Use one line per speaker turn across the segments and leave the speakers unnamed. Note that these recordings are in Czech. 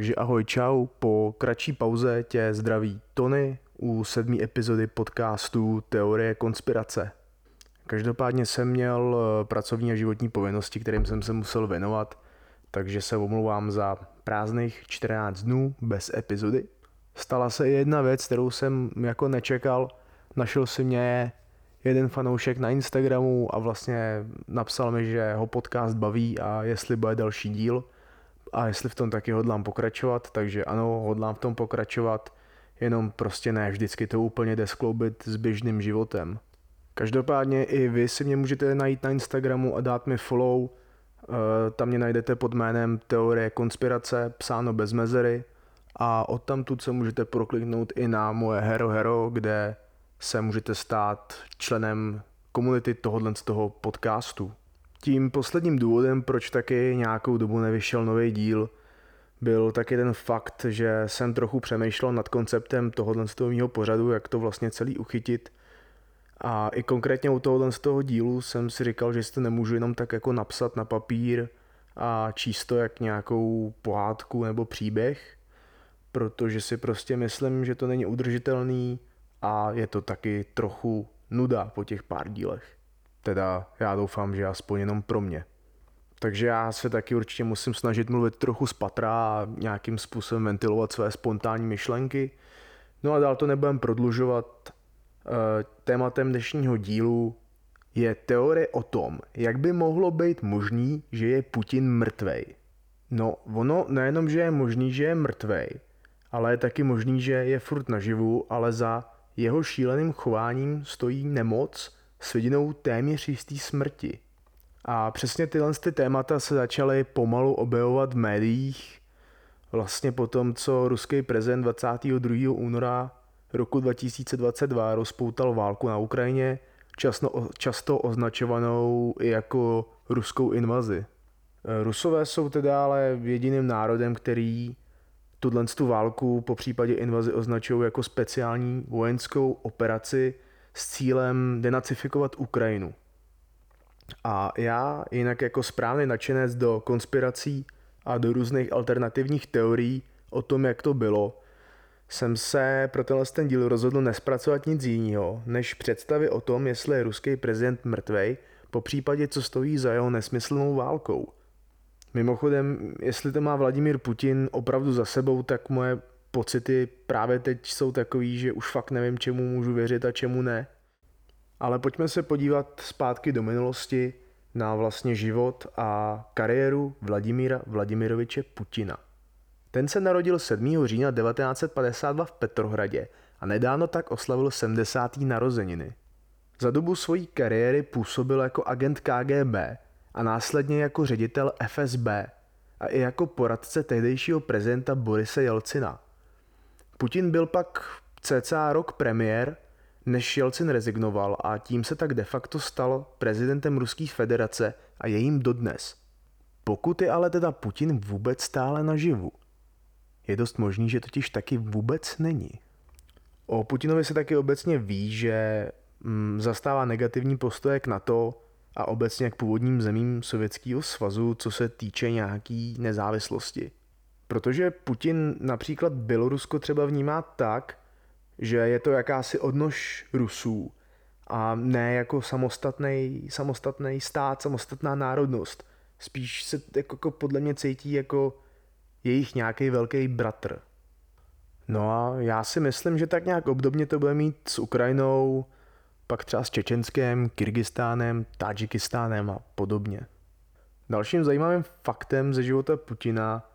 Takže ahoj, čau, po kratší pauze tě zdraví Tony u sedmý epizody podcastu Teorie konspirace. Každopádně jsem měl eh, pracovní a životní povinnosti, kterým jsem se musel věnovat, takže se omlouvám za prázdných 14 dnů bez epizody. Stala se jedna věc, kterou jsem jako nečekal. Našel si mě jeden fanoušek na Instagramu a vlastně napsal mi, že ho podcast baví a jestli bude další díl a jestli v tom taky hodlám pokračovat, takže ano, hodlám v tom pokračovat, jenom prostě ne vždycky to úplně jde skloubit s běžným životem. Každopádně i vy si mě můžete najít na Instagramu a dát mi follow, eh, tam mě najdete pod jménem Teorie konspirace, psáno bez mezery a odtamtud se můžete prokliknout i na moje Hero Hero, kde se můžete stát členem komunity tohohle z toho podcastu. Tím posledním důvodem, proč taky nějakou dobu nevyšel nový díl, byl taky ten fakt, že jsem trochu přemýšlel nad konceptem tohohle z toho pořadu, jak to vlastně celý uchytit. A i konkrétně u tohohle z toho dílu jsem si říkal, že si to nemůžu jenom tak jako napsat na papír a číst to jak nějakou pohádku nebo příběh, protože si prostě myslím, že to není udržitelný a je to taky trochu nuda po těch pár dílech. Teda já doufám, že aspoň jenom pro mě. Takže já se taky určitě musím snažit mluvit trochu z patra a nějakým způsobem ventilovat své spontánní myšlenky. No a dál to nebudem prodlužovat. Eh, tématem dnešního dílu je teorie o tom, jak by mohlo být možný, že je Putin mrtvej. No, ono nejenom, že je možný, že je mrtvej, ale je taky možný, že je furt naživu, ale za jeho šíleným chováním stojí nemoc s vidinou téměř jistý smrti. A přesně tyhle ty témata se začaly pomalu objevovat v médiích, vlastně po tom, co ruský prezident 22. února roku 2022 rozpoutal válku na Ukrajině, často, často označovanou i jako ruskou invazi. Rusové jsou teda ale jediným národem, který tuhle tu válku po případě invazi označují jako speciální vojenskou operaci s cílem denacifikovat Ukrajinu. A já jinak jako správný nadšenec do konspirací a do různých alternativních teorií o tom, jak to bylo, jsem se pro tenhle ten díl rozhodl nespracovat nic jiného, než představy o tom, jestli je ruský prezident mrtvej, po případě co stojí za jeho nesmyslnou válkou – Mimochodem, jestli to má Vladimír Putin opravdu za sebou, tak moje pocity právě teď jsou takový, že už fakt nevím, čemu můžu věřit a čemu ne. Ale pojďme se podívat zpátky do minulosti na vlastně život a kariéru Vladimíra Vladimiroviče Putina. Ten se narodil 7. října 1952 v Petrohradě a nedávno tak oslavil 70. narozeniny. Za dobu své kariéry působil jako agent KGB a následně jako ředitel FSB a i jako poradce tehdejšího prezidenta Borise Jelcina. Putin byl pak cca rok premiér, než Jelcin rezignoval a tím se tak de facto stal prezidentem Ruské federace a je jím dodnes. Pokud je ale teda Putin vůbec stále naživu. Je dost možný, že totiž taky vůbec není. O Putinovi se taky obecně ví, že mm, zastává negativní postoje k NATO, a obecně k původním zemím Sovětského svazu, co se týče nějaký nezávislosti. Protože Putin například Bělorusko třeba vnímá tak, že je to jakási odnož Rusů a ne jako samostatný, samostatný stát, samostatná národnost. Spíš se jako, jako podle mě cítí jako jejich nějaký velký bratr. No a já si myslím, že tak nějak obdobně to bude mít s Ukrajinou, pak třeba s Čečenskem, Kyrgyzstánem, Tadžikistánem a podobně. Dalším zajímavým faktem ze života Putina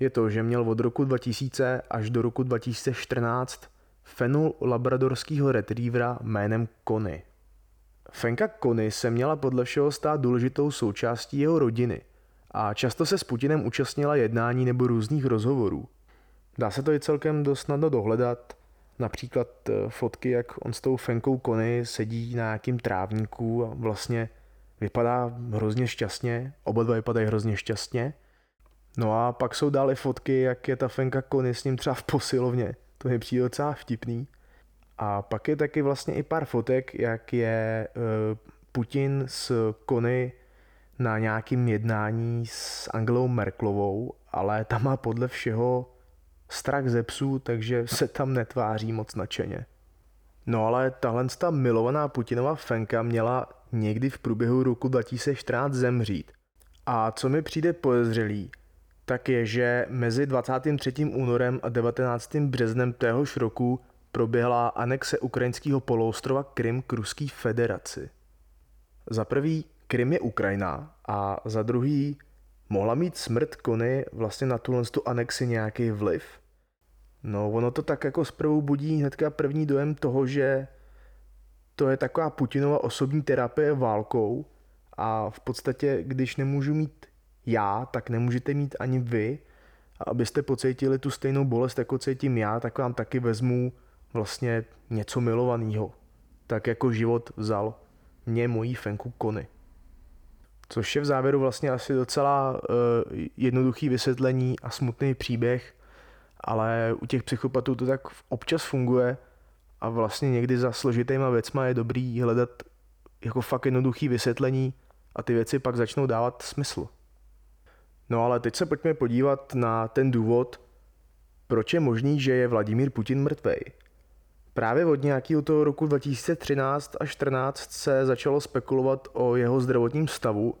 je to, že měl od roku 2000 až do roku 2014 fenul labradorského retrievera jménem Kony. Fenka Kony se měla podle všeho stát důležitou součástí jeho rodiny a často se s Putinem účastnila jednání nebo různých rozhovorů. Dá se to i celkem dost snadno dohledat, například eh, fotky, jak on s tou Fenkou Kony sedí na nějakým trávníku a vlastně vypadá hrozně šťastně, oba dva vypadají hrozně šťastně. No a pak jsou dále fotky, jak je ta Fenka Kony s ním třeba v posilovně. To je přijde docela vtipný. A pak je taky vlastně i pár fotek, jak je uh, Putin s Kony na nějakým jednání s Angelou Merklovou ale ta má podle všeho strach ze psů, takže se tam netváří moc nadšeně. No ale tahle ta milovaná Putinova fenka měla někdy v průběhu roku 2014 zemřít. A co mi přijde podezřelý, tak je, že mezi 23. únorem a 19. březnem téhož roku proběhla anexe ukrajinského poloostrova Krym k Ruské federaci. Za prvý, Krym je Ukrajina a za druhý, mohla mít smrt Kony vlastně na tuhle tu anexi nějaký vliv. No, ono to tak jako zprvu budí hnedka první dojem toho, že to je taková Putinova osobní terapie válkou a v podstatě, když nemůžu mít já, tak nemůžete mít ani vy. A abyste pocítili tu stejnou bolest, jako cítím já, tak vám taky vezmu vlastně něco milovaného. Tak jako život vzal mě mojí fenku Kony. Což je v závěru vlastně asi docela uh, jednoduchý vysvětlení a smutný příběh, ale u těch psychopatů to tak občas funguje a vlastně někdy za složitýma věcma je dobrý hledat jako fakt jednoduchý vysvětlení a ty věci pak začnou dávat smysl. No ale teď se pojďme podívat na ten důvod, proč je možný, že je Vladimír Putin mrtvej. Právě od nějakého toho roku 2013 až 14 se začalo spekulovat o jeho zdravotním stavu,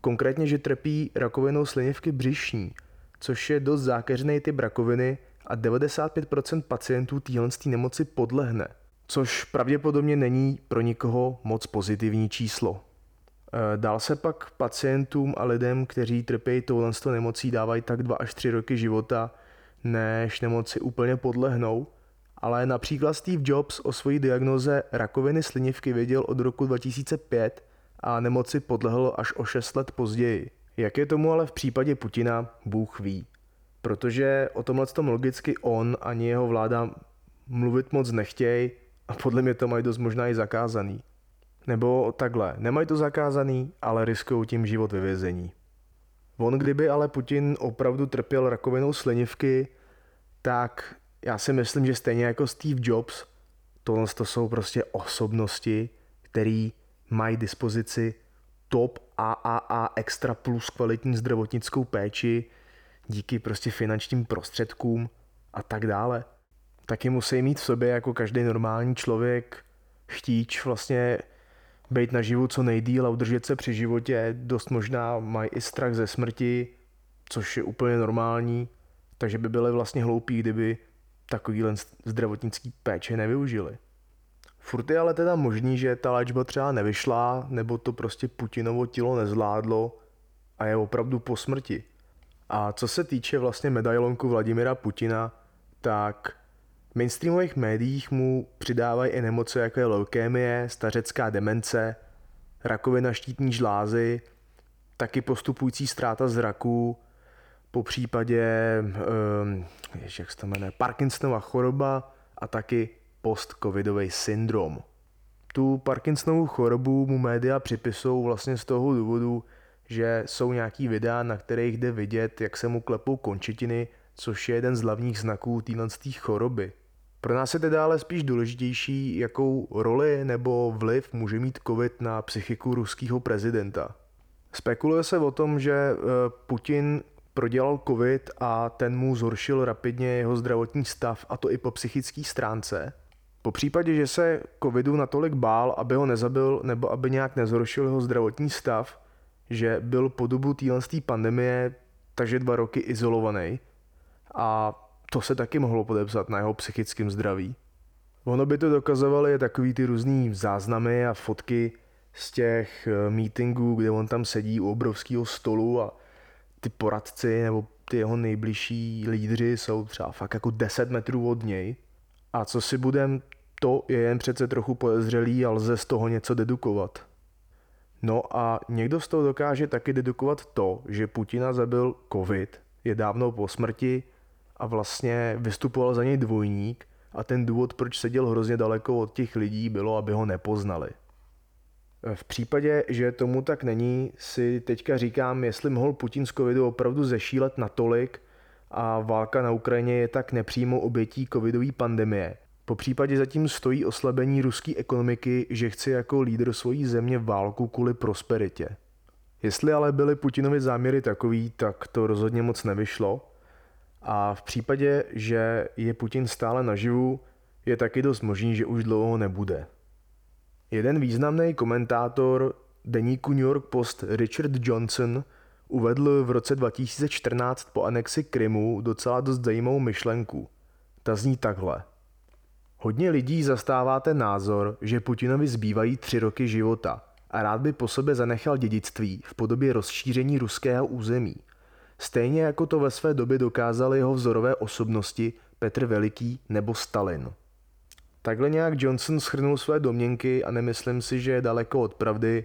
konkrétně, že trpí rakovinou slinivky břišní, což je dost zákeřný typ rakoviny a 95% pacientů téhle nemoci podlehne, což pravděpodobně není pro nikoho moc pozitivní číslo. E, dál se pak pacientům a lidem, kteří trpí touhle nemocí, dávají tak 2 až 3 roky života, než nemoci úplně podlehnou – ale například Steve Jobs o svojí diagnoze rakoviny slinivky věděl od roku 2005 a nemoci podlehl až o 6 let později. Jak je tomu ale v případě Putina, Bůh ví. Protože o tomhle tom logicky on ani jeho vláda mluvit moc nechtějí a podle mě to mají dost možná i zakázaný. Nebo takhle, nemají to zakázaný, ale riskují tím život ve vězení. On kdyby ale Putin opravdu trpěl rakovinou slinivky, tak já si myslím, že stejně jako Steve Jobs, tohle to jsou prostě osobnosti, které mají dispozici top AAA extra plus kvalitní zdravotnickou péči díky prostě finančním prostředkům a tak dále. Taky musí mít v sobě jako každý normální člověk chtíč vlastně být naživu co nejdíl a udržet se při životě. Dost možná mají i strach ze smrti, což je úplně normální, takže by byly vlastně hloupí, kdyby takovýhle zdravotnický péče nevyužili. Furt je ale teda možný, že ta léčba třeba nevyšla, nebo to prostě Putinovo tělo nezvládlo a je opravdu po smrti. A co se týče vlastně medailonku Vladimira Putina, tak v mainstreamových médiích mu přidávají i nemoce jako je leukémie, stařecká demence, rakovina štítní žlázy, taky postupující ztráta zraku, po případě, um, jak se to jmenuje, Parkinsonova choroba a taky post-covidový syndrom. Tu Parkinsonovu chorobu mu média připisují vlastně z toho důvodu, že jsou nějaký videa, na kterých jde vidět, jak se mu klepou končetiny, což je jeden z hlavních znaků téhle choroby. Pro nás je teda ale spíš důležitější, jakou roli nebo vliv může mít covid na psychiku ruského prezidenta. Spekuluje se o tom, že eh, Putin prodělal covid a ten mu zhoršil rapidně jeho zdravotní stav, a to i po psychické stránce. Po případě, že se covidu natolik bál, aby ho nezabil nebo aby nějak nezhoršil jeho zdravotní stav, že byl po dobu téhle pandemie takže dva roky izolovaný a to se taky mohlo podepsat na jeho psychickém zdraví. Ono by to dokazovaly takový ty různý záznamy a fotky z těch eh, meetingů, kde on tam sedí u obrovského stolu a ty poradci nebo ty jeho nejbližší lídři jsou třeba fakt jako 10 metrů od něj. A co si budem, to je jen přece trochu podezřelý a lze z toho něco dedukovat. No a někdo z toho dokáže taky dedukovat to, že Putina zabil covid, je dávno po smrti a vlastně vystupoval za něj dvojník a ten důvod, proč seděl hrozně daleko od těch lidí, bylo, aby ho nepoznali. V případě, že tomu tak není, si teďka říkám, jestli mohl Putin z covidu opravdu zešílet natolik a válka na Ukrajině je tak nepřímou obětí covidové pandemie. Po případě zatím stojí oslabení ruské ekonomiky, že chce jako lídr svojí země válku kvůli prosperitě. Jestli ale byly Putinovi záměry takový, tak to rozhodně moc nevyšlo. A v případě, že je Putin stále naživu, je taky dost možný, že už dlouho nebude. Jeden významný komentátor deníku New York Post Richard Johnson uvedl v roce 2014 po anexi Krymu docela dost zajímavou myšlenku. Ta zní takhle. Hodně lidí zastává ten názor, že Putinovi zbývají tři roky života a rád by po sobě zanechal dědictví v podobě rozšíření ruského území. Stejně jako to ve své době dokázali jeho vzorové osobnosti Petr Veliký nebo Stalin. Takhle nějak Johnson schrnul své domněnky a nemyslím si, že je daleko od pravdy,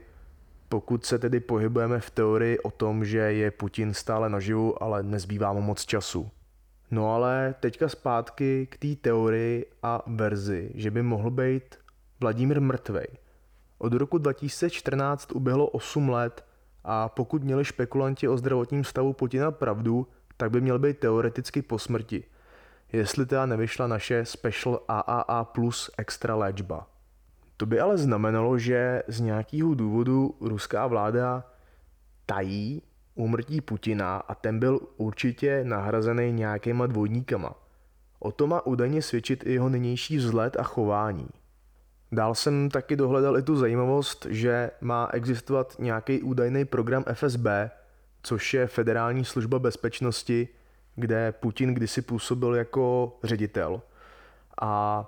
pokud se tedy pohybujeme v teorii o tom, že je Putin stále naživu, ale nezbývá mu moc času. No ale teďka zpátky k té teorii a verzi, že by mohl být Vladimír mrtvej. Od roku 2014 uběhlo 8 let a pokud měli špekulanti o zdravotním stavu Putina pravdu, tak by měl být teoreticky po smrti. Jestli teda nevyšla naše Special AAA plus extra léčba. To by ale znamenalo, že z nějakého důvodu ruská vláda tají úmrtí Putina a ten byl určitě nahrazený nějakýma dvojníkama. O to má údajně svědčit i jeho nynější vzhled a chování. Dál jsem taky dohledal i tu zajímavost, že má existovat nějaký údajný program FSB, což je Federální služba bezpečnosti, kde Putin kdysi působil jako ředitel. A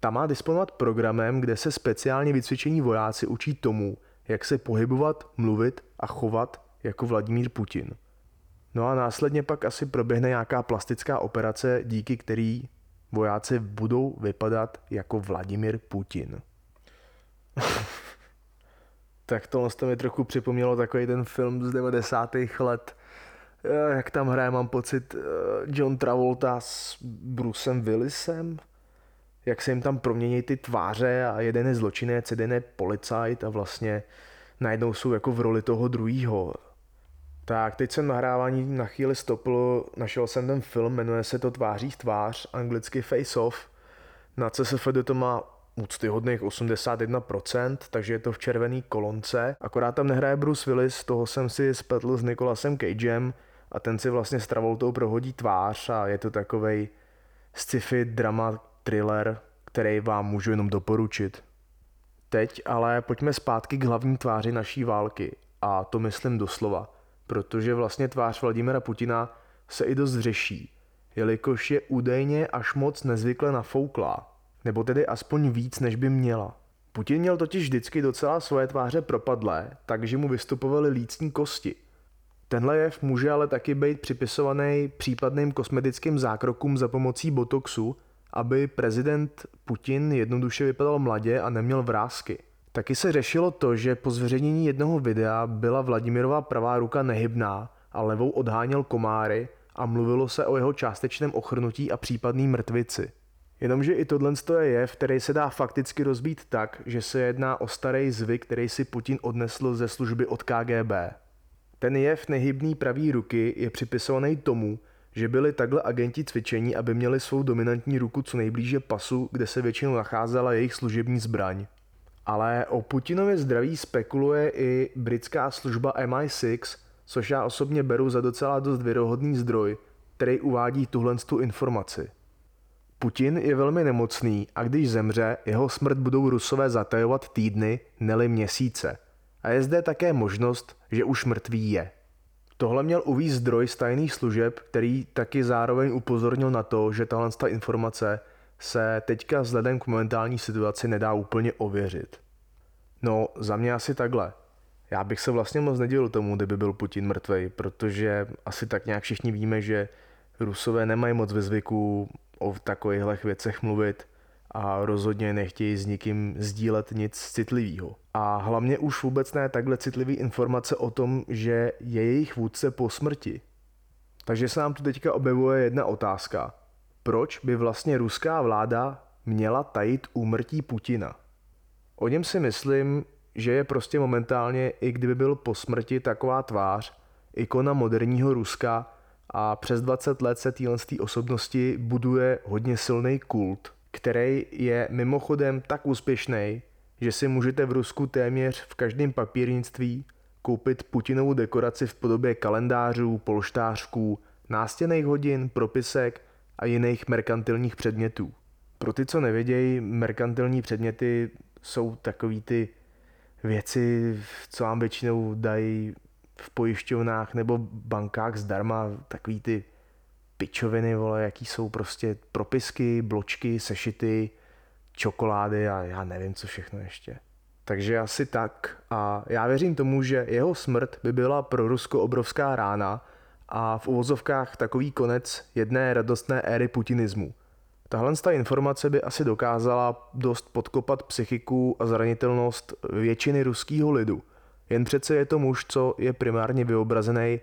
ta má disponovat programem, kde se speciálně vycvičení vojáci učí tomu, jak se pohybovat, mluvit a chovat jako Vladimír Putin. No a následně pak asi proběhne nějaká plastická operace, díky který vojáci budou vypadat jako Vladimír Putin. tak tohle to mi trochu připomnělo takový ten film z 90. let, eh, jak tam hraje, mám pocit, eh, John Travolta s Brucem Willisem, jak se jim tam promění ty tváře a jeden je zločinec, jeden je policajt a vlastně najednou jsou jako v roli toho druhého. Tak, teď jsem nahrávání na chvíli stopl, našel jsem ten film, jmenuje se to Tváří v tvář, anglicky Face Off. Na CSFD to má úctyhodných 81%, takže je to v červený kolonce. Akorát tam nehraje Bruce Willis, toho jsem si spletl s Nicolasem Cagem a ten si vlastně s Travoltou prohodí tvář a je to takovej sci-fi drama thriller, který vám můžu jenom doporučit. Teď ale pojďme zpátky k hlavní tváři naší války a to myslím doslova – protože vlastně tvář Vladimira Putina se i dost řeší, jelikož je údajně až moc nezvykle nafouklá, nebo tedy aspoň víc, než by měla. Putin měl totiž vždycky docela svoje tváře propadlé, takže mu vystupovaly lícní kosti. Tenhle jev může ale taky být připisovaný případným kosmetickým zákrokům za pomocí botoxu, aby prezident Putin jednoduše vypadal mladě a neměl vrázky. Taky se řešilo to, že po zveřejnění jednoho videa byla Vladimirova pravá ruka nehybná a levou odháněl komáry a mluvilo se o jeho částečném ochrnutí a případný mrtvici. Jenomže i tohle je jev, který se dá fakticky rozbít tak, že se jedná o starý zvyk, který si Putin odnesl ze služby od KGB. Ten jev nehybný pravý ruky je připisovaný tomu, že byli takhle agenti cvičení, aby měli svou dominantní ruku co nejblíže pasu, kde se většinou nacházela jejich služební zbraň. Ale o Putinově zdraví spekuluje i britská služba MI6, což já osobně beru za docela dost věrohodný zdroj, který uvádí tuhle tu informaci. Putin je velmi nemocný a když zemře, jeho smrt budou rusové zatajovat týdny, neli měsíce. A je zde také možnost, že už mrtvý je. Tohle měl uvíz zdroj z tajných služeb, který taky zároveň upozornil na to, že tahle informace se teďka vzhledem k momentální situaci nedá úplně ověřit. No, za mě asi takhle. Já bych se vlastně moc nedělil tomu, kdyby byl Putin mrtvej, protože asi tak nějak všichni víme, že Rusové nemají moc ve zvyku o takovýchhle věcech mluvit a rozhodně nechtějí s nikým sdílet nic citlivého. A hlavně už vůbec ne takhle citlivý informace o tom, že je jejich vůdce po smrti. Takže se nám tu teďka objevuje jedna otázka proč by vlastně ruská vláda měla tajit úmrtí Putina. O něm si myslím, že je prostě momentálně, i kdyby byl po smrti taková tvář, ikona moderního Ruska a přes 20 let se téhle osobnosti buduje hodně silný kult, který je mimochodem tak úspěšný, že si můžete v Rusku téměř v každém papírnictví koupit Putinovu dekoraci v podobě kalendářů, polštářků, nástěných hodin, propisek a jiných merkantilních předmětů. Pro ty, co nevědějí, merkantilní předměty jsou takový ty věci, co vám většinou dají v pojišťovnách nebo bankách zdarma, takový ty pičoviny, vole, jaký jsou prostě propisky, bločky, sešity, čokolády a já nevím, co všechno ještě. Takže asi tak a já věřím tomu, že jeho smrt by byla pro Rusko obrovská rána a v uvozovkách takový konec jedné radostné éry putinismu. Tahle ta informace by asi dokázala dost podkopat psychiku a zranitelnost většiny ruského lidu. Jen přece je to muž, co je primárně vyobrazený,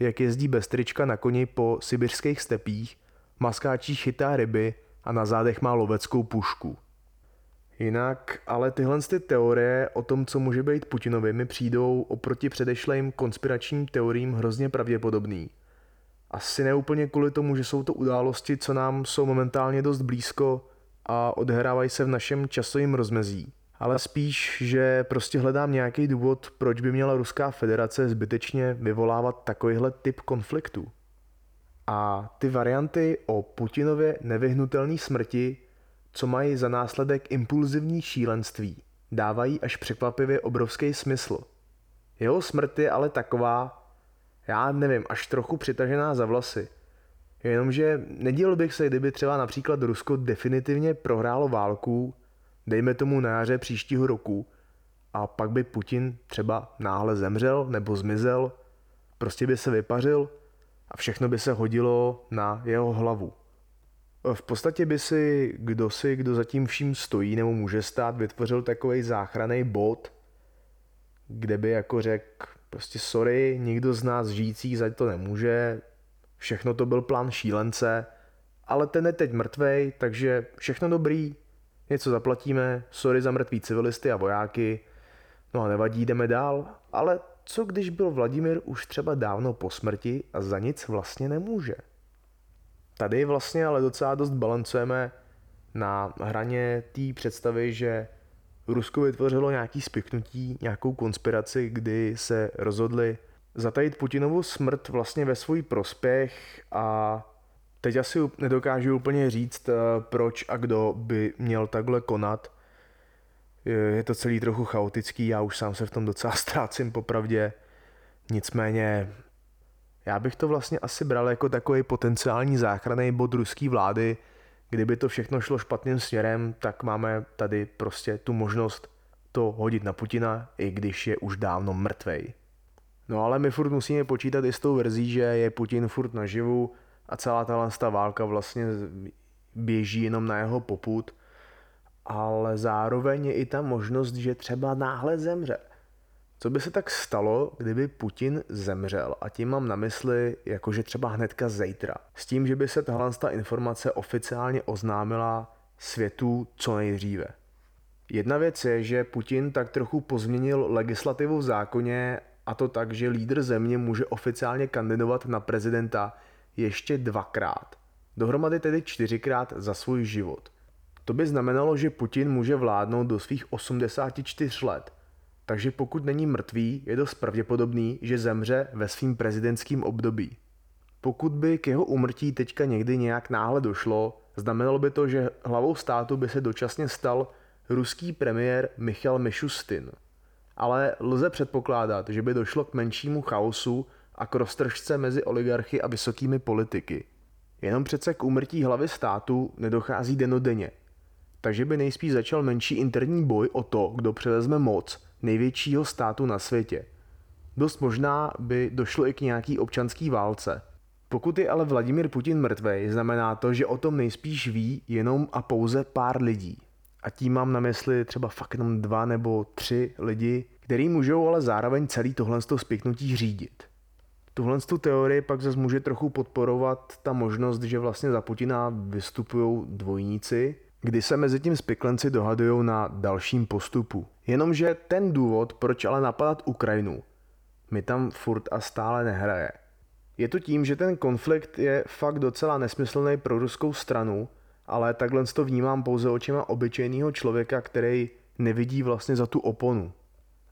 jak jezdí bez trička na koni po sibirských stepích, maskáčí chytá ryby a na zádech má loveckou pušku. Jinak, ale tyhle ty teorie o tom, co může být Putinovi, mi přijdou oproti předešlým konspiračním teoriím hrozně pravděpodobný. Asi neúplně kvůli tomu, že jsou to události, co nám jsou momentálně dost blízko a odehrávají se v našem časovém rozmezí. Ale spíš, že prostě hledám nějaký důvod, proč by měla Ruská federace zbytečně vyvolávat takovýhle typ konfliktu. A ty varianty o Putinově nevyhnutelné smrti co mají za následek impulzivní šílenství, dávají až překvapivě obrovský smysl. Jeho smrt je ale taková, já nevím, až trochu přitažená za vlasy. Jenomže nedíl bych se, kdyby třeba například Rusko definitivně prohrálo válku, dejme tomu na jaře příštího roku, a pak by Putin třeba náhle zemřel nebo zmizel, prostě by se vypařil a všechno by se hodilo na jeho hlavu. V podstatě by si kdo si, kdo zatím vším stojí nebo může stát, vytvořil takový záchranný bod, kde by jako řekl, prostě sorry, nikdo z nás žijících za to nemůže, všechno to byl plán šílence, ale ten je teď mrtvej, takže všechno dobrý, něco zaplatíme, sorry za mrtvý civilisty a vojáky, no a nevadí, jdeme dál, ale co když byl Vladimir už třeba dávno po smrti a za nic vlastně nemůže? Tady vlastně ale docela dost balancujeme na hraně té představy, že Rusko vytvořilo nějaký spiknutí, nějakou konspiraci, kdy se rozhodli zatajit Putinovu smrt vlastně ve svůj prospěch a teď asi nedokážu úplně říct, eh, proč a kdo by měl takhle konat. Je to celý trochu chaotický, já už sám se v tom docela ztrácím popravdě. Nicméně já bych to vlastně asi bral jako takový potenciální záchranný bod ruské vlády. Kdyby to všechno šlo špatným směrem, tak máme tady prostě tu možnost to hodit na Putina, i když je už dávno mrtvej. No ale my furt musíme počítat i s tou verzí, že je Putin furt naživu a celá ta válka vlastně běží jenom na jeho poput, ale zároveň je i ta možnost, že třeba náhle zemře. Co by se tak stalo, kdyby Putin zemřel? A tím mám na mysli, jakože třeba hnedka zítra. S tím, že by se tahle informace oficiálně oznámila světu co nejdříve. Jedna věc je, že Putin tak trochu pozměnil legislativu v zákoně a to tak, že lídr země může oficiálně kandidovat na prezidenta ještě dvakrát. Dohromady tedy čtyřikrát za svůj život. To by znamenalo, že Putin může vládnout do svých 84 let – takže pokud není mrtvý, je dost pravděpodobný, že zemře ve svým prezidentském období. Pokud by k jeho umrtí teďka někdy nějak náhle došlo, znamenalo by to, že hlavou státu by se dočasně stal ruský premiér Michal Mišustin. Ale lze předpokládat, že by došlo k menšímu chaosu a k roztržce mezi oligarchy a vysokými politiky. Jenom přece k úmrtí hlavy státu nedochází denodenně. Takže by nejspíš začal menší interní boj o to, kdo převezme moc největšího státu na světě. Dost možná by došlo i k nějaký občanský válce. Pokud je ale Vladimir Putin mrtvej, znamená to, že o tom nejspíš ví jenom a pouze pár lidí. A tím mám na mysli třeba fakt jenom dva nebo tři lidi, který můžou ale zároveň celý tohle spěknutí řídit. Tuhle tu teorii pak zase může trochu podporovat ta možnost, že vlastně za Putina vystupují dvojníci, kdy se mezi tím spiklenci dohadují na dalším postupu. Jenomže ten důvod, proč ale napadat Ukrajinu, mi tam furt a stále nehraje. Je to tím, že ten konflikt je fakt docela nesmyslný pro ruskou stranu, ale takhle to vnímám pouze očima obyčejného člověka, který nevidí vlastně za tu oponu.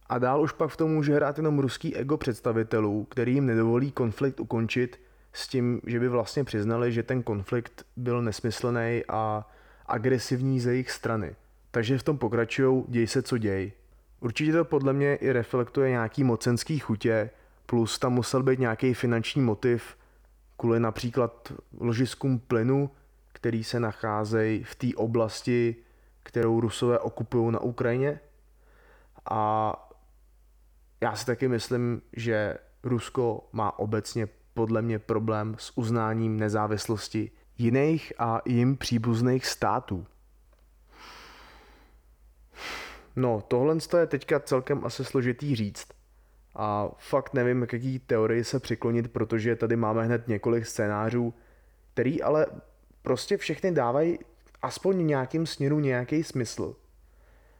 A dál už pak v tom může hrát jenom ruský ego představitelů, který jim nedovolí konflikt ukončit s tím, že by vlastně přiznali, že ten konflikt byl nesmyslný a agresivní ze jejich strany. Takže v tom pokračují, děj se co děj. Určitě to podle mě i reflektuje nějaký mocenský chutě, plus tam musel být nějaký finanční motiv kvůli například ložiskům plynu, který se nacházejí v té oblasti, kterou Rusové okupují na Ukrajině. A já si taky myslím, že Rusko má obecně podle mě problém s uznáním nezávislosti jiných a jim příbuzných států. No, tohle je teďka celkem asi složitý říct. A fakt nevím, k jaký teorii se přiklonit, protože tady máme hned několik scénářů, který ale prostě všechny dávají aspoň nějakým směru nějaký smysl.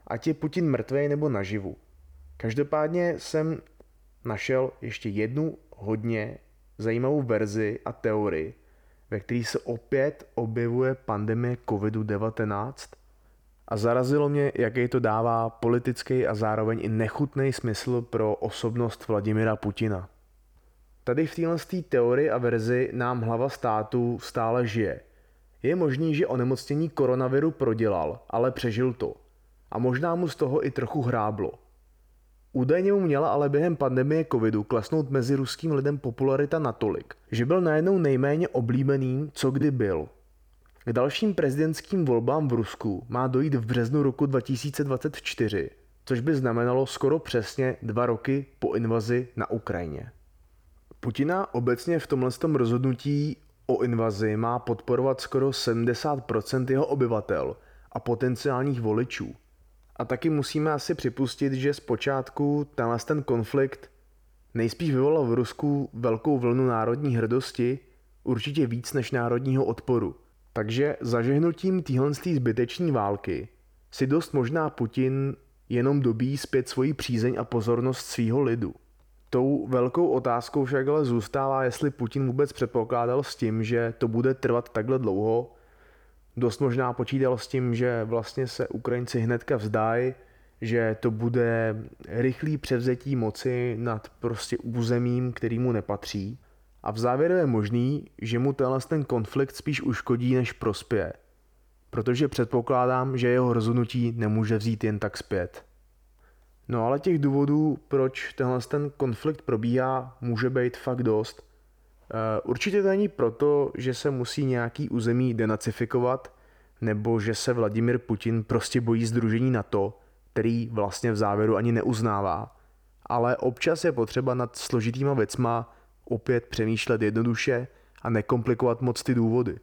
Ať je Putin mrtvý nebo naživu. Každopádně jsem našel ještě jednu hodně zajímavou verzi a teorii, ve které se opět objevuje pandemie COVID-19 a zarazilo mě, jaký to dává politický a zároveň i nechutný smysl pro osobnost Vladimira Putina. Tady v téhle teorii a verzi nám hlava státu stále žije. Je možný, že onemocnění koronaviru prodělal, ale přežil to. A možná mu z toho i trochu hráblo. Údajně mu měla ale během pandemie covidu klesnout mezi ruským lidem popularita natolik, že byl najednou nejméně oblíbeným, co kdy byl. K dalším prezidentským volbám v Rusku má dojít v březnu roku 2024, což by znamenalo skoro přesně dva roky po invazi na Ukrajině. Putina obecně v tomhle rozhodnutí o invazi má podporovat skoro 70% jeho obyvatel a potenciálních voličů. A taky musíme asi připustit, že zpočátku tenhle ten konflikt nejspíš vyvolal v Rusku velkou vlnu národní hrdosti, určitě víc než národního odporu. Takže zažehnutím téhle zbyteční války si dost možná Putin jenom dobí zpět svoji přízeň a pozornost svýho lidu. Tou velkou otázkou však ale zůstává, jestli Putin vůbec předpokládal s tím, že to bude trvat takhle dlouho. Dost možná počítal s tím, že vlastně se Ukrajinci hnedka vzdají, že to bude rychlý převzetí moci nad prostě územím, který mu nepatří. A v závěru je možný, že mu tenhle ten konflikt spíš uškodí, než prospěje. Protože předpokládám, že jeho rozhodnutí nemůže vzít jen tak zpět. No ale těch důvodů, proč tenhle ten konflikt probíhá, může být fakt dost. Eh, určitě to není proto, že se musí nějaký území denacifikovat, nebo že se Vladimir Putin prostě bojí združení NATO, který vlastně v závěru ani neuznává. Ale občas je potřeba nad složitýma věcma opět přemýšlet jednoduše a nekomplikovat moc ty důvody.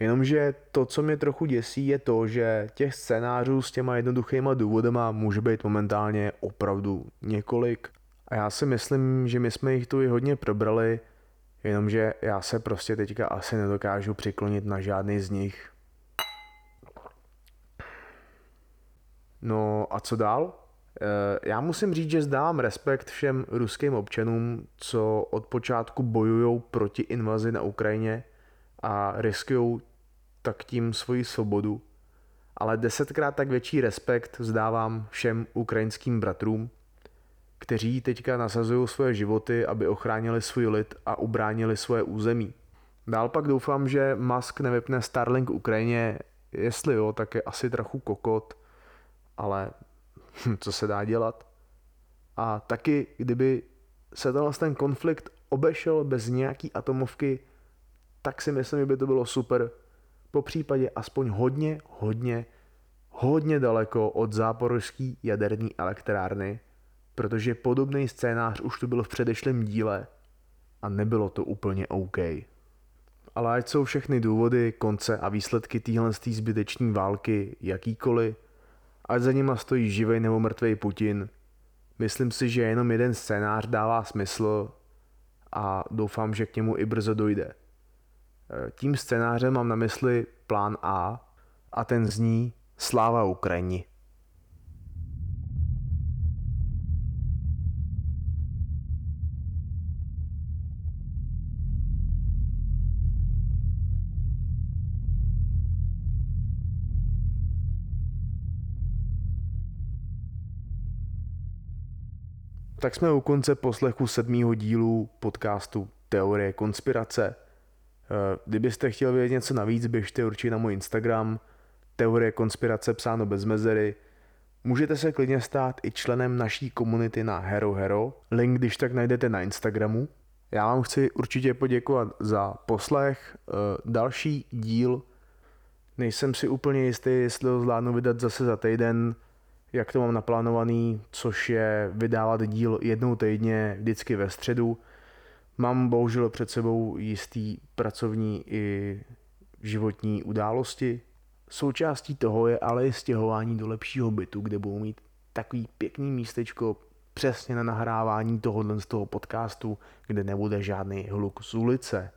Jenomže to, co mě trochu děsí, je to, že těch scénářů s těma jednoduchýma důvodama může být momentálně opravdu několik. A já si myslím, že my jsme jich tu i hodně probrali, jenomže já se prostě teďka asi nedokážu přiklonit na žádný z nich. No a co dál? Eh, já musím říct, že zdávám respekt všem ruským občanům, co od počátku bojují proti invazi na Ukrajině a riskují tak tím svoji svobodu. Ale desetkrát tak větší respekt zdávám všem ukrajinským bratrům, kteří teďka nasazují svoje životy, aby ochránili svůj lid a ubránili svoje území. Dál pak doufám, že Musk nevypne Starlink Ukrajině, jestli jo, tak je asi trochu kokot, ale hm, co se dá dělat. A taky, kdyby se tenhle ten konflikt obešel bez nějaký atomovky, tak si myslím, že by to bylo super. Po případě aspoň hodně, hodně, hodně daleko od záporožské jaderní elektrárny, protože podobný scénář už tu byl v předešlém díle a nebylo to úplně OK. Ale ať jsou všechny důvody, konce a výsledky téhle zbyteční války jakýkoliv, ať za nima stojí živej nebo mrtvý Putin. Myslím si, že jenom jeden scénář dává smysl a doufám, že k němu i brzo dojde. E, tím scénářem mám na mysli plán A a ten zní Sláva Ukrajini. Tak jsme u konce poslechu sedmého dílu podcastu Teorie konspirace. Eh, kdybyste chtěl vědět něco navíc, běžte určitě na můj Instagram Teorie konspirace psáno bez mezery. Můžete se klidně stát i členem naší komunity na Hero Hero. Link když tak najdete na Instagramu. Já vám chci určitě poděkovat za poslech. Eh, další díl nejsem si úplně jistý, jestli ho zvládnu vydat zase za týden, jak to mám naplánovaný, což je vydávat díl jednou týdně, vždycky ve středu. Mám bohužel před sebou jistý pracovní i životní události. Součástí toho je ale i stěhování do lepšího bytu, kde budu mít takový pěkný místečko přesně na nahrávání tohohle z toho podcastu, kde nebude žádný hluk z ulice.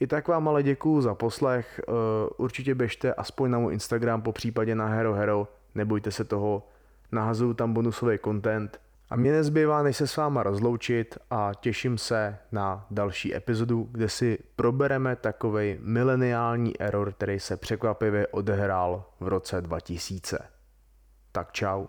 I tak vám ale děkuju za poslech, eh, určitě běžte aspoň na můj Instagram, po případě na Hero Hero, nebojte se toho, nahazuju tam bonusový content a mě nezbývá, než se s váma rozloučit a těším se na další epizodu, kde si probereme takový mileniální error, který se překvapivě odehrál v roce 2000. Tak čau.